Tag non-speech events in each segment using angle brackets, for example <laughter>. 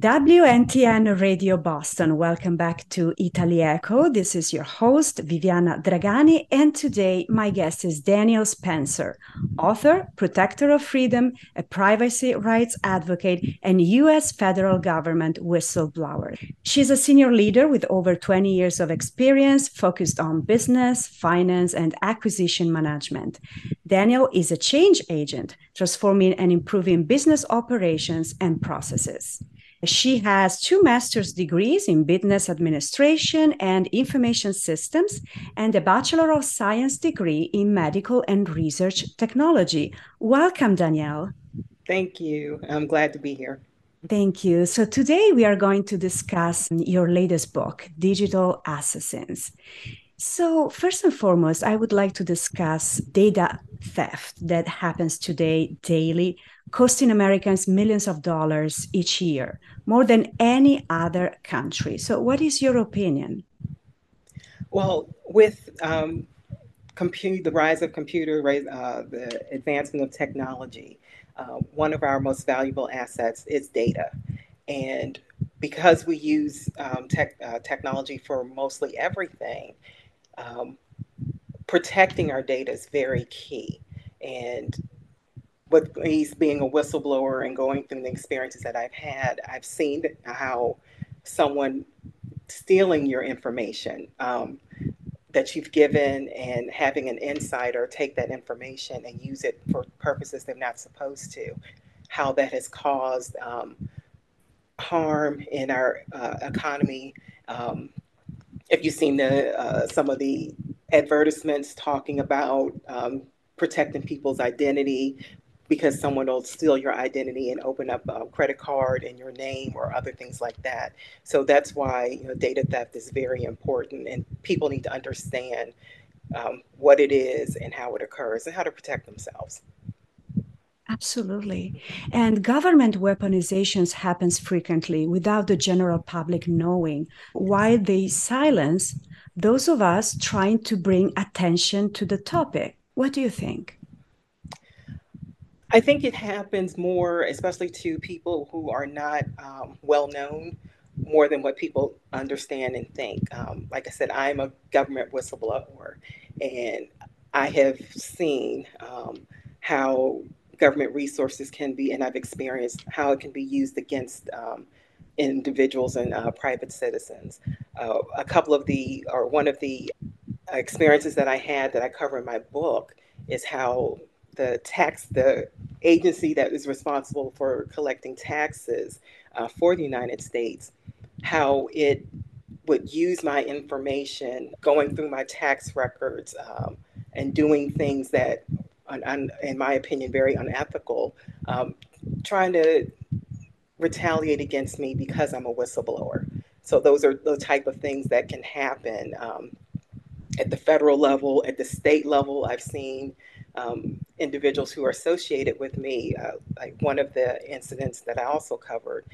WNTN Radio Boston, welcome back to Itali-Echo. This is your host, Viviana Dragani, and today my guest is Danielle Spencer, author, protector of freedom, a privacy rights advocate, and U.S. federal government whistleblower. She's a senior leader with over 20 years of experience focused on business, finance, and acquisition management. Danielle is a change agent, transforming and improving business operations and processes. She has two master's degrees in business administration and information systems and a Bachelor of Science degree in medical and research technology. Welcome, Danielle. Thank you. I'm glad to be here. Thank you. So, today we are going to discuss your latest book, Digital Assassins. So, first and foremost, I would like to discuss data theft that happens today daily costing Americans millions of dollars each year, more than any other country. So, what is your opinion? Well, with um, compute, the rise of computer, uh, the advancement of technology, uh, one of our most valuable assets is data. And because we use um, tech, uh, technology for mostly everything, um, protecting our data is very key. And with he's being a whistleblower and going through the experiences that I've had, I've seen how someone stealing your information um, that you've given and having an insider take that information and use it for purposes they're not supposed to, how that has caused um, harm in our uh, economy. Um, if you've seen the uh, some of the advertisements talking about um, protecting people's identity because someone will steal your identity and open up a credit card in your name or other things like that. So that's why you know, data theft is very important, and people need to understand um, what it is and how it occurs and how to protect themselves. Absolutely. And government weaponizations happens frequently without the general public knowing why they silence those of us trying to bring attention to the topic. What do you think? I think it happens more, especially to people who are not um, well known, more than what people understand and think. Um, like I said, I'm a government whistleblower, and I have seen um, how government resources can be, and I've experienced how it can be used against um, individuals and uh, private citizens. Uh, a couple of the, or one of the experiences that I had that I cover in my book is how the tax, the agency that is responsible for collecting taxes uh, for the United States, how it would use my information going through my tax records um, and doing things that, un, un, in my opinion, very unethical, um, trying to retaliate against me because I'm a whistleblower. So those are the type of things that can happen um, at the federal level, at the state level. I've seen um, individuals who are associated with me. Uh, like one of the incidents that I also covered,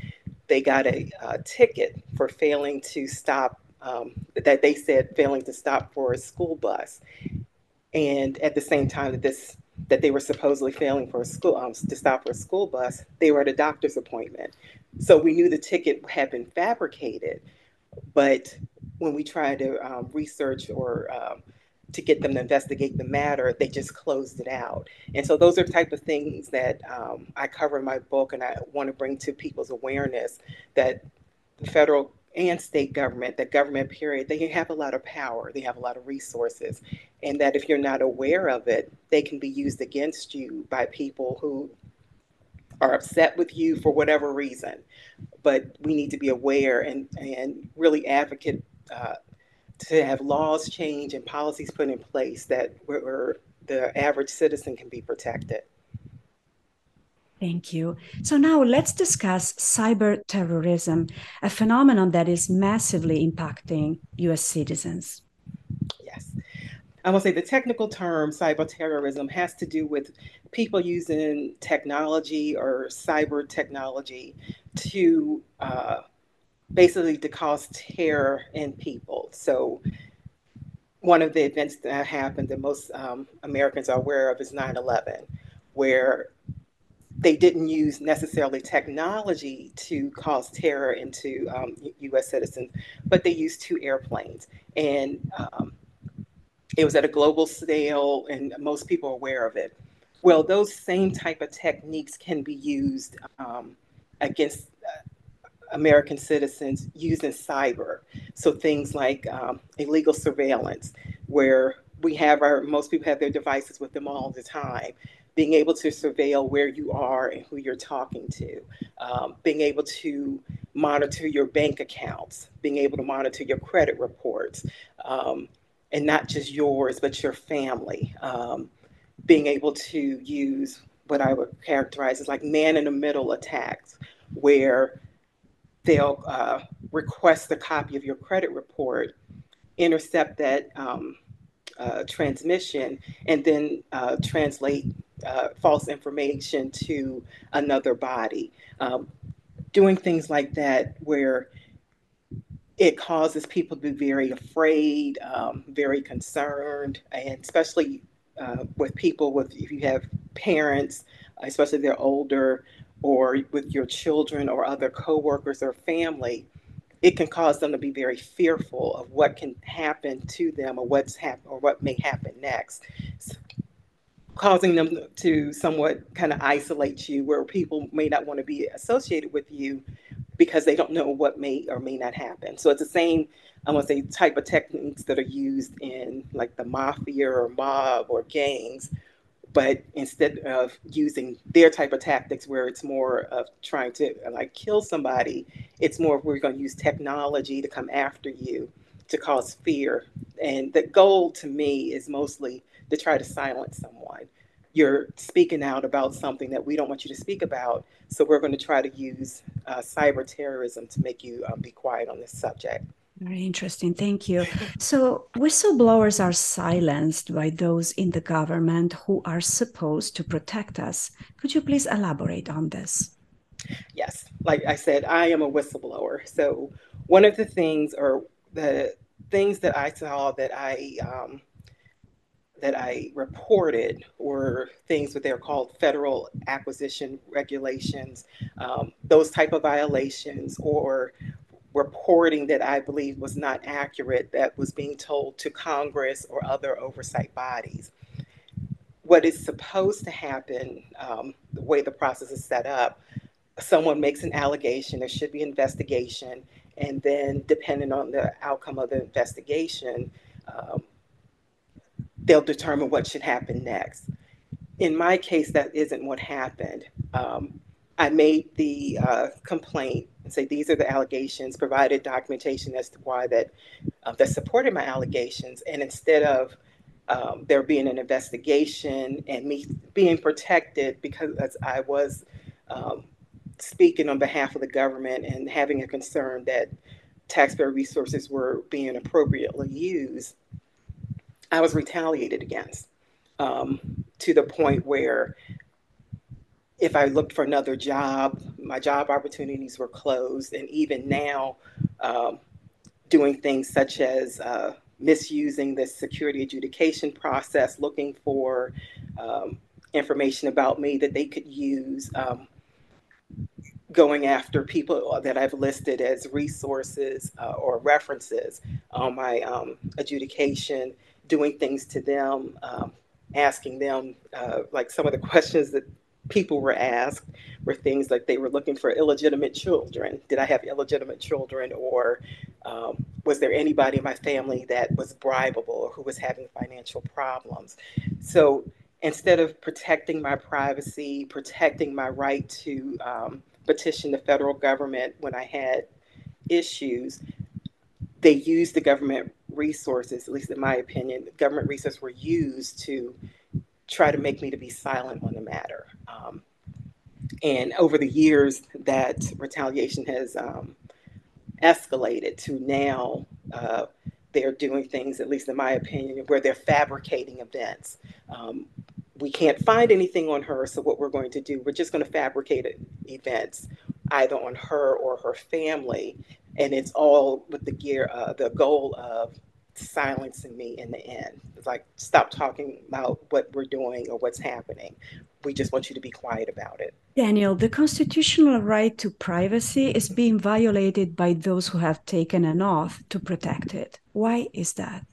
they got a, a ticket for failing to stop, um, that they said failing to stop for a school bus. And at the same time that this that they were supposedly failing for a school um, to stop for a school bus, they were at a doctor's appointment. So we knew the ticket had been fabricated, but when we tried to um, research or um, to get them to investigate the matter, they just closed it out. And so those are the type of things that um, I cover in my book, and I want to bring to people's awareness that the federal and state government, that government period, they have a lot of power, they have a lot of resources, and that if you're not aware of it, they can be used against you by people who are upset with you for whatever reason. But we need to be aware and, and really advocate uh, to have laws change and policies put in place that where, the average citizen can be protected. Thank you. So now let's discuss cyber terrorism, a phenomenon that is massively impacting US citizens. Yes. I will say the technical term cyber terrorism has to do with people using technology or cyber technology to uh, basically to cause terror in people. So one of the events that happened that most um, Americans are aware of is 9-11, where they didn't use necessarily technology to cause terror into um, U.S. citizens, but they used two airplanes, and um, it was at a global scale, and most people are aware of it. Well, those same type of techniques can be used um, against uh, American citizens using cyber. So things like um, illegal surveillance, where we have our most people have their devices with them all the time. Being able to surveil where you are and who you're talking to, um, being able to monitor your bank accounts, being able to monitor your credit reports, um, and not just yours, but your family, um, being able to use what I would characterize as like man in the middle attacks, where they'll uh, request a copy of your credit report, intercept that um, uh, transmission, and then uh, translate uh, false information to another body. Um, doing things like that where it causes people to be very afraid, um, very concerned, and especially uh, with people with if you have parents, especially if they're older, or with your children or other coworkers or family, it can cause them to be very fearful of what can happen to them or what's hap- or what may happen next. So causing them to somewhat kind of isolate you where people may not want to be associated with you because they don't know what may or may not happen. So it's the same, I want to say, type of techniques that are used in like the mafia or mob or gangs. But instead of using their type of tactics where it's more of trying to like kill somebody, it's more we're going to use technology to come after you to cause fear. And the goal to me is mostly to try to silence someone. You're speaking out about something that we don't want you to speak about. So we're going to try to use uh, cyber terrorism to make you um, be quiet on this subject. Very interesting. Thank you. So, whistleblowers are silenced by those in the government who are supposed to protect us. Could you please elaborate on this? Yes. Like I said, I am a whistleblower. So, one of the things or the things that I saw that I um, that I reported were things that they're called federal acquisition regulations, um, those type of violations, or reporting that I believe was not accurate that was being told to Congress or other oversight bodies. What is supposed to happen, um, the way the process is set up, someone makes an allegation, there should be investigation, and then depending on the outcome of the investigation, um, they'll determine what should happen next. In my case, that isn't what happened. Um, I made the uh, complaint and say these are the allegations, provided documentation as to why that uh, that supported my allegations, and instead of um, there being an investigation and me being protected because I was um, speaking on behalf of the government and having a concern that taxpayer resources were being appropriately used, I was retaliated against um, to the point where if I looked for another job, my job opportunities were closed. And even now, um, doing things such as uh, misusing the security adjudication process, looking for um, information about me that they could use, um, going after people that I've listed as resources uh, or references on my um, adjudication doing things to them, um, asking them, uh, like some of the <laughs> questions that people were asked were things like they were looking for illegitimate children. Did I have illegitimate children, or um, was there anybody in my family that was bribable or who was having financial problems? So instead of protecting my privacy, protecting my right to um, petition the federal government when I had issues, they used the government resources, at least in my opinion, government resources were used to try to make me to be silent on the matter. And over the years, that retaliation has um, escalated to now uh, they're doing things, at least in my opinion, where they're fabricating events. Um, we can't find anything on her, so what we're going to do, we're just going to fabricate events either on her or her family, and it's all with the gear, uh, the goal of silencing me in the end. It's like, stop talking about what we're doing or what's happening. We just want you to be quiet about it. Danielle, the constitutional right to privacy is being violated by those who have taken an oath to protect it. Why is that?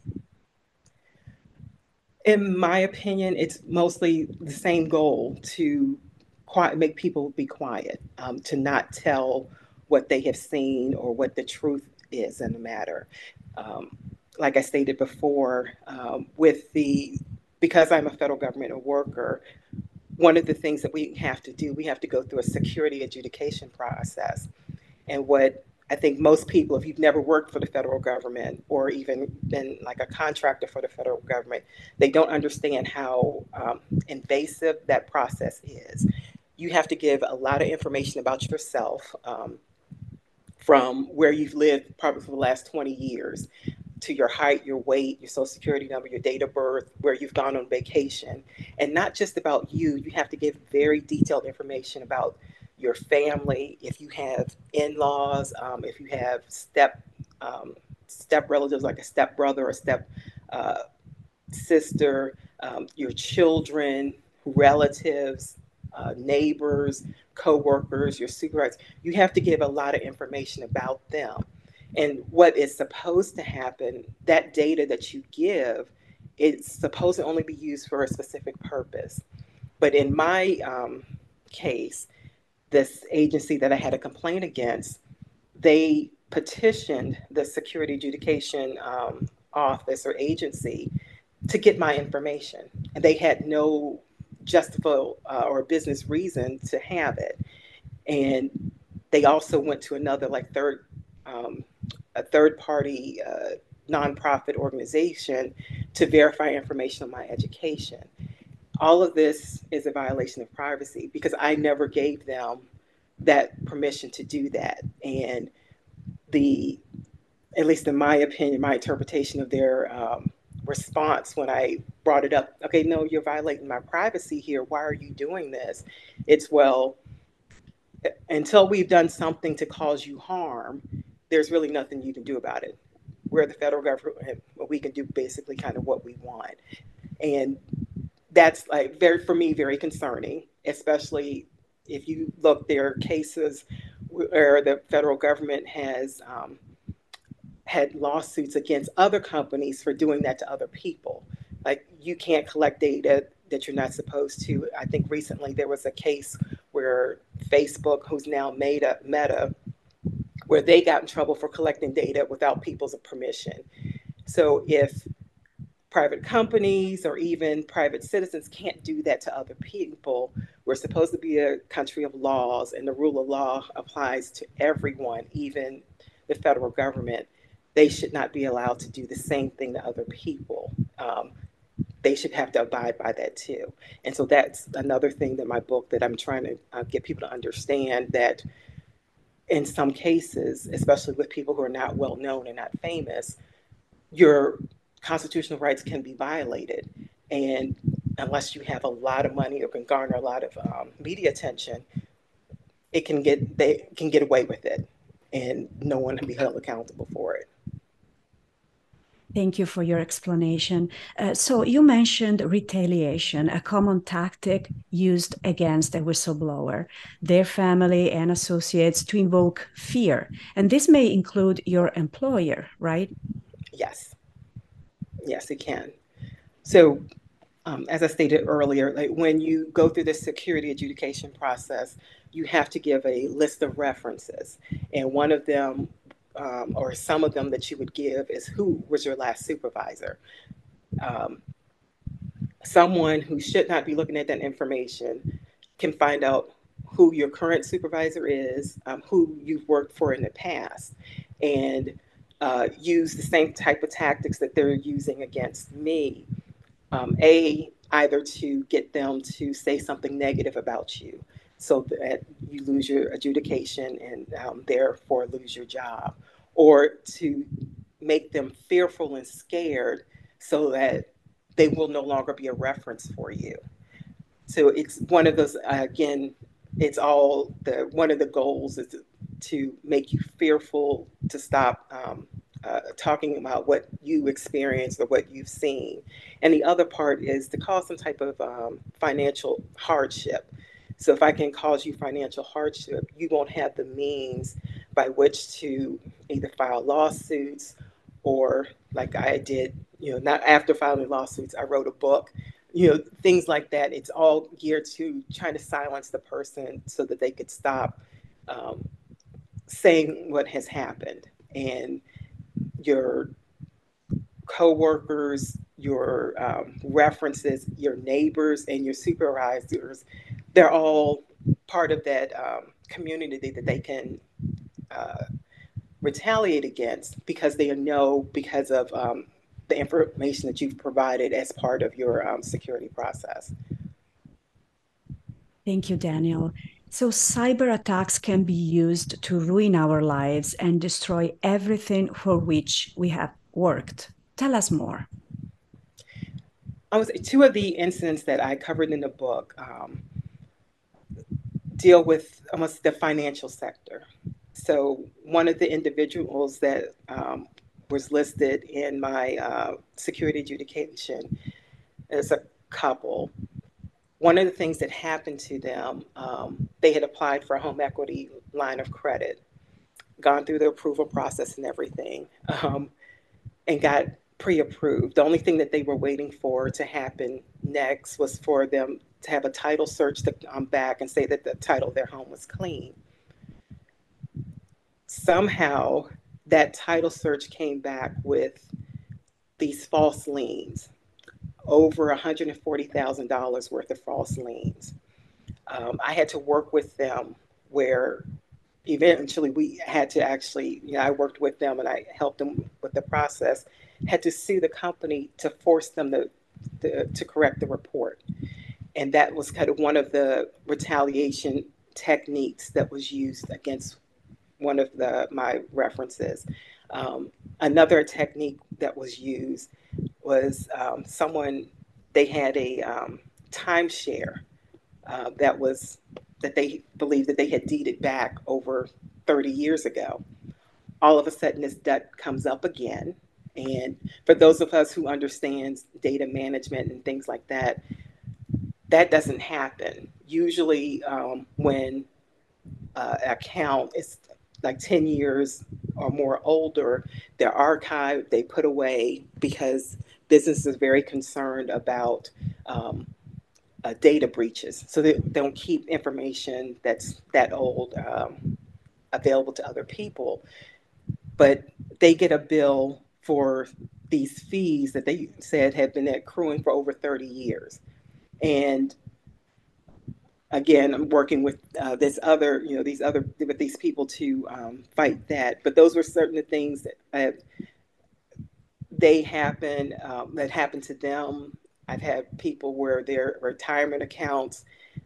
In my opinion, it's mostly the same goal to quiet, make people be quiet, um, to not tell what they have seen or what the truth is in the matter. Um, like I stated before, um, with the because I'm a federal government worker, one of the things that we have to do, we have to go through a security adjudication process. And what I think most people, if you've never worked for the federal government or even been like a contractor for the federal government, they don't understand how um, invasive that process is. You have to give a lot of information about yourself um, from where you've lived probably for the last 20 years to your height, your weight, your social security number, your date of birth, where you've gone on vacation. And not just about you, you have to give very detailed information about your family, if you have in laws, um, if you have step um, step relatives like a step brother or step uh, sister, um, your children, relatives, uh, neighbors, co-workers, your supervisors. You have to give a lot of information about them and what is supposed to happen that data that you give it's supposed to only be used for a specific purpose. But in my um, case this agency that i had a complaint against they petitioned the security adjudication um, office or agency to get my information. And they had no justifiable uh, or business reason to have it. And they also went to another like third um, a third party uh, nonprofit organization to verify information on my education. All of this is a violation of privacy because I never gave them that permission to do that. And the, at least in my opinion, my interpretation of their um, response when I brought it up, okay, no, you're violating my privacy here. Why are you doing this? It's, well, until we've done something to cause you harm, there's really nothing you can do about it. We're the federal government, we can do basically kind of what we want. And that's like very, for me, very concerning, especially if you look, there are cases where the federal government has um, had lawsuits against other companies for doing that to other people. Like you can't collect data that you're not supposed to. I think recently there was a case where Facebook, who's now Meta, Meta where they got in trouble for collecting data without people's permission. So if private companies or even private citizens can't do that to other people, we're supposed to be a country of laws, and the rule of law applies to everyone, even the federal government. They should not be allowed to do the same thing to other people. Um, they should have to abide by that too. And so that's another thing that my book that I'm trying to uh, get people to understand that in some cases, especially with people who are not well known and not famous, your constitutional rights can be violated. And unless you have a lot of money or can garner a lot of um, media attention, it can get they can get away with it, and no one can be held accountable for it. Thank you for your explanation. Uh, so, you mentioned retaliation, a common tactic used against a whistleblower, their family, and associates to invoke fear. And this may include your employer, right? Yes. Yes, it can. So, um, as I stated earlier, like when you go through the security adjudication process, you have to give a list of references. And one of them um, or some of them that you would give is who was your last supervisor. Um, someone who should not be looking at that information can find out who your current supervisor is, um, who you've worked for in the past, and uh, use the same type of tactics that they're using against me. Um, a, either to get them to say something negative about you, so that you lose your adjudication and um, therefore lose your job, or to make them fearful and scared so that they will no longer be a reference for you. So it's one of those, uh, again, it's all the one of the goals is to, to make you fearful to stop um, uh, talking about what you experienced or what you've seen. And the other part is to cause some type of um, financial hardship. So if I can cause you financial hardship, you won't have the means by which to either file lawsuits or like I did, you know, not after filing lawsuits, I wrote a book, you know, things like that. It's all geared to trying to silence the person so that they could stop um, saying what has happened. And your coworkers, your um, references, your neighbors, and your supervisors, they're all part of that um, community that they can uh, retaliate against because they know because of um, the information that you've provided as part of your um, security process. Thank you, Danielle. So, cyber attacks can be used to ruin our lives and destroy everything for which we have worked. Tell us more. I was two of the incidents that I covered in the book um, deal with almost the financial sector. So, one of the individuals that um, was listed in my uh, security adjudication is a couple one of the things that happened to them, um, they had applied for a home equity line of credit, gone through the approval process and everything, um, and got pre approved. The only thing that they were waiting for to happen next was for them to have a title search to come back and say that the title of their home was clean. Somehow, that title search came back with these false liens over $140,000 worth of false liens. Um, I had to work with them where eventually we had to actually, you know, I worked with them and I helped them with the process, had to sue the company to force them to, to, to correct the report. And that was kind of one of the retaliation techniques that was used against one of the my references. Um, another technique that was used was um, someone they had a um, timeshare uh, that was that they believed that they had deeded back over 30 years ago. All of a sudden, this debt comes up again. And for those of us who understand data management and things like that, that doesn't happen. Usually, um, when uh, account is like 10 years or more older, they're archived, they put away because business is very concerned about um, uh, data breaches. So they, they, don't keep information that's that old um, available to other people. But they get a bill for these fees that they said have been accruing for over 30 years. And again, I'm working with uh, this other, you know, these other with these people to um, fight that. But those were certain things that they happen um, that happened to them. I've had people where their retirement accounts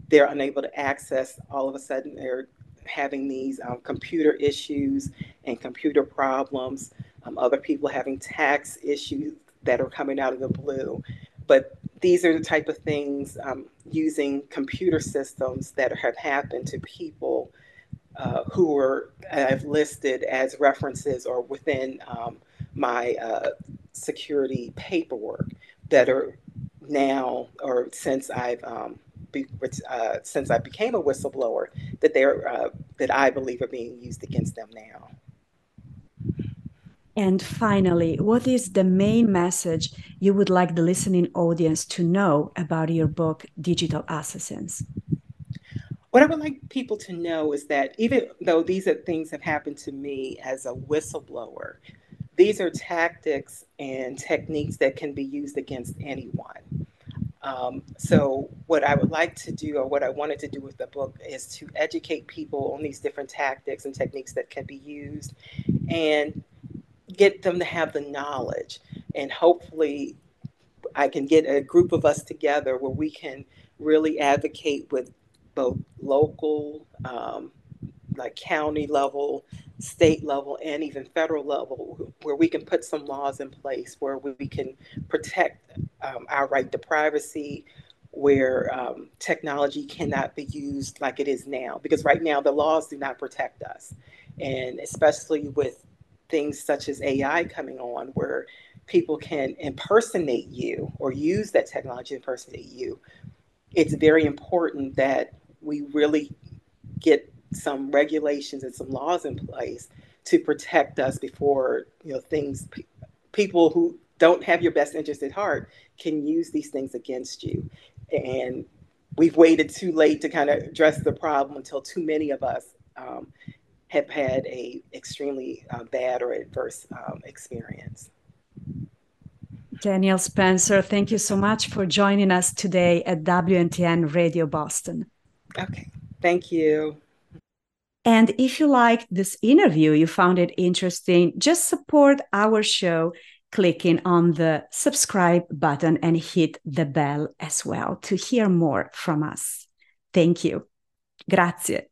they're unable to access. All of a sudden, they're having these um, computer issues and computer problems. Um, other people having tax issues that are coming out of the blue. But these are the type of things um, using computer systems that have happened to people uh, who are I've listed as references or within um, my uh, security paperwork that are now or since I've um, be, uh, since I became a whistleblower that they're uh, that I believe are being used against them now. And finally, what is the main message you would like the listening audience to know about your book, Digital Assassins? What I would like people to know is that even though these are things have happened to me as a whistleblower, these are tactics and techniques that can be used against anyone. Um, so, what I would like to do, or what I wanted to do with the book, is to educate people on these different tactics and techniques that can be used and get them to have the knowledge and hopefully I can get a group of us together where we can really advocate with both local, um, like county level, state level, and even federal level, where we can put some laws in place where we can protect um, our right to privacy, where um, technology cannot be used like it is now. Because right now, the laws do not protect us. And especially with things such as AI coming on, where people can impersonate you or use that technology to impersonate you, it's very important that we really get some regulations and some laws in place to protect us before you know things people who don't have your best interest at heart can use these things against you. And we've waited too late to kind of address the problem until too many of us um, have had a extremely uh, bad or adverse um, experience Danielle spencer thank you so much for joining us today at wntn radio boston okay thank you and if you liked this interview, you found it interesting, just support our show clicking on the subscribe button and hit the bell as well to hear more from us. Thank you. Grazie.